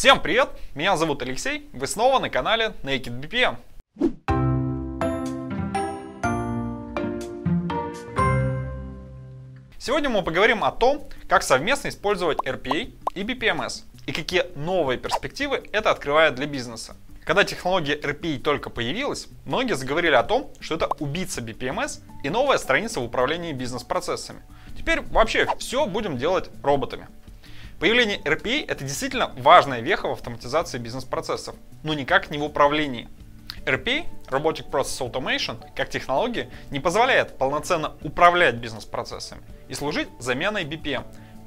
Всем привет! Меня зовут Алексей, вы снова на канале Naked BPM. Сегодня мы поговорим о том, как совместно использовать RPA и BPMS и какие новые перспективы это открывает для бизнеса. Когда технология RPA только появилась, многие заговорили о том, что это убийца BPMS и новая страница в управлении бизнес-процессами. Теперь вообще все будем делать роботами. Появление RPA – это действительно важная веха в автоматизации бизнес-процессов, но никак не в управлении. RPA, Robotic Process Automation, как технология, не позволяет полноценно управлять бизнес-процессами и служить заменой BPM.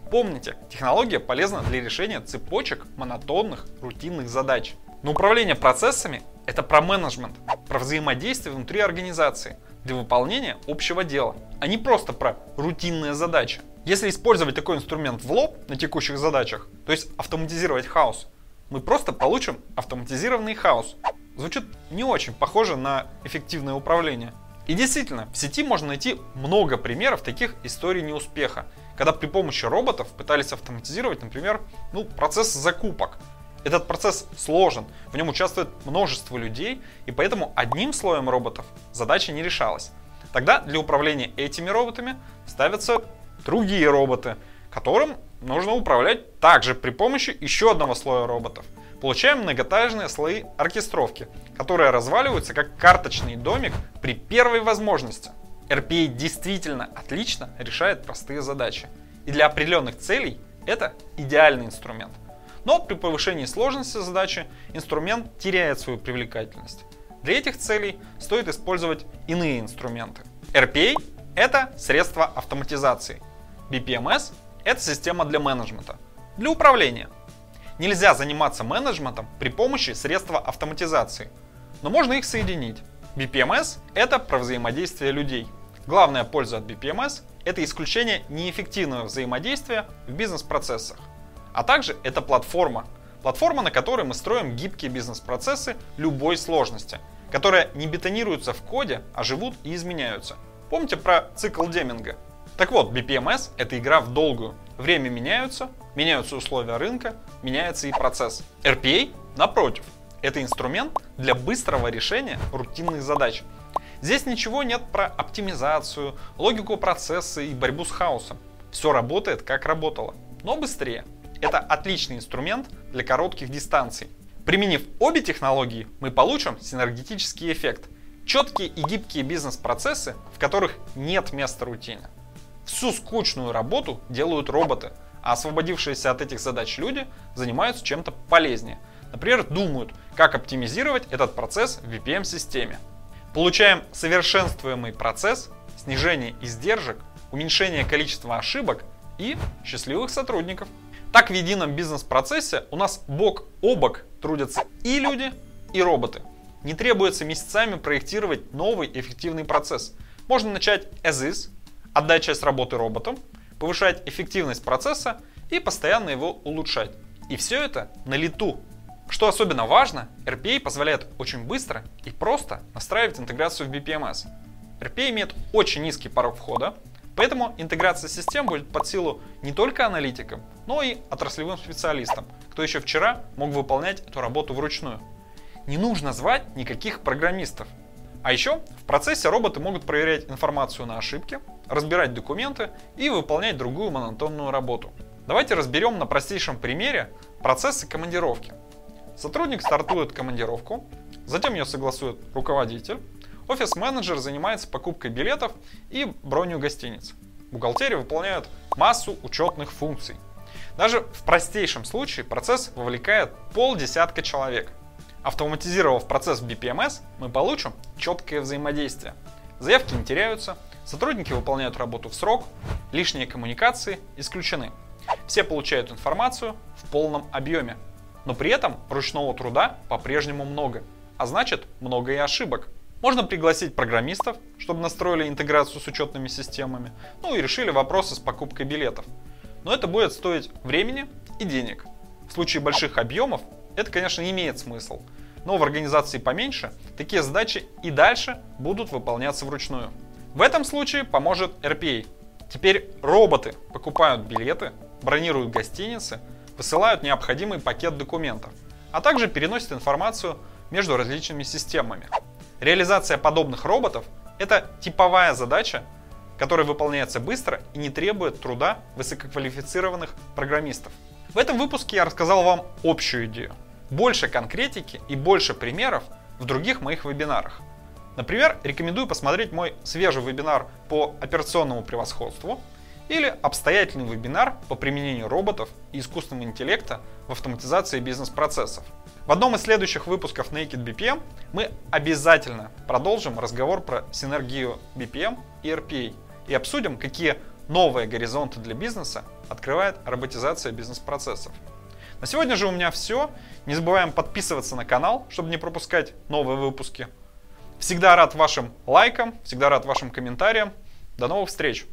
Помните, технология полезна для решения цепочек монотонных, рутинных задач. Но управление процессами – это про менеджмент, про взаимодействие внутри организации для выполнения общего дела, а не просто про рутинные задачи. Если использовать такой инструмент в лоб на текущих задачах, то есть автоматизировать хаос, мы просто получим автоматизированный хаос. Звучит не очень похоже на эффективное управление. И действительно, в сети можно найти много примеров таких историй неуспеха, когда при помощи роботов пытались автоматизировать, например, ну, процесс закупок. Этот процесс сложен, в нем участвует множество людей, и поэтому одним слоем роботов задача не решалась. Тогда для управления этими роботами ставятся другие роботы, которым нужно управлять также при помощи еще одного слоя роботов. Получаем многоэтажные слои оркестровки, которые разваливаются как карточный домик при первой возможности. RPA действительно отлично решает простые задачи. И для определенных целей это идеальный инструмент. Но при повышении сложности задачи инструмент теряет свою привлекательность. Для этих целей стоит использовать иные инструменты. RPA – это средство автоматизации – BPMS – это система для менеджмента, для управления. Нельзя заниматься менеджментом при помощи средства автоматизации, но можно их соединить. BPMS – это про взаимодействие людей. Главная польза от BPMS – это исключение неэффективного взаимодействия в бизнес-процессах. А также это платформа. Платформа, на которой мы строим гибкие бизнес-процессы любой сложности, которые не бетонируются в коде, а живут и изменяются. Помните про цикл Деминга? Так вот, BPMS – это игра в долгую. Время меняются, меняются условия рынка, меняется и процесс. RPA, напротив, это инструмент для быстрого решения рутинных задач. Здесь ничего нет про оптимизацию, логику процесса и борьбу с хаосом. Все работает как работало, но быстрее. Это отличный инструмент для коротких дистанций. Применив обе технологии, мы получим синергетический эффект. Четкие и гибкие бизнес-процессы, в которых нет места рутине. Всю скучную работу делают роботы, а освободившиеся от этих задач люди занимаются чем-то полезнее. Например, думают, как оптимизировать этот процесс в VPM-системе. Получаем совершенствуемый процесс, снижение издержек, уменьшение количества ошибок и счастливых сотрудников. Так в едином бизнес-процессе у нас бок о бок трудятся и люди, и роботы. Не требуется месяцами проектировать новый эффективный процесс. Можно начать as is, отдать часть работы роботам, повышать эффективность процесса и постоянно его улучшать. И все это на лету. Что особенно важно, RPA позволяет очень быстро и просто настраивать интеграцию в BPMS. RPA имеет очень низкий порог входа, поэтому интеграция систем будет под силу не только аналитикам, но и отраслевым специалистам, кто еще вчера мог выполнять эту работу вручную. Не нужно звать никаких программистов. А еще в процессе роботы могут проверять информацию на ошибки, разбирать документы и выполнять другую монотонную работу. Давайте разберем на простейшем примере процессы командировки. Сотрудник стартует командировку, затем ее согласует руководитель, офис-менеджер занимается покупкой билетов и бронью гостиниц. Бухгалтерия выполняет массу учетных функций. Даже в простейшем случае процесс вовлекает полдесятка человек. Автоматизировав процесс BPMS, мы получим четкое взаимодействие. Заявки не теряются, Сотрудники выполняют работу в срок, лишние коммуникации исключены. Все получают информацию в полном объеме. Но при этом ручного труда по-прежнему много, а значит много и ошибок. Можно пригласить программистов, чтобы настроили интеграцию с учетными системами, ну и решили вопросы с покупкой билетов. Но это будет стоить времени и денег. В случае больших объемов это, конечно, не имеет смысла. Но в организации поменьше такие задачи и дальше будут выполняться вручную. В этом случае поможет RPA. Теперь роботы покупают билеты, бронируют гостиницы, высылают необходимый пакет документов, а также переносят информацию между различными системами. Реализация подобных роботов – это типовая задача, которая выполняется быстро и не требует труда высококвалифицированных программистов. В этом выпуске я рассказал вам общую идею. Больше конкретики и больше примеров в других моих вебинарах. Например, рекомендую посмотреть мой свежий вебинар по операционному превосходству или обстоятельный вебинар по применению роботов и искусственного интеллекта в автоматизации бизнес-процессов. В одном из следующих выпусков Naked BPM мы обязательно продолжим разговор про синергию BPM и RPA и обсудим, какие новые горизонты для бизнеса открывает роботизация бизнес-процессов. На сегодня же у меня все. Не забываем подписываться на канал, чтобы не пропускать новые выпуски. Всегда рад вашим лайкам, всегда рад вашим комментариям. До новых встреч!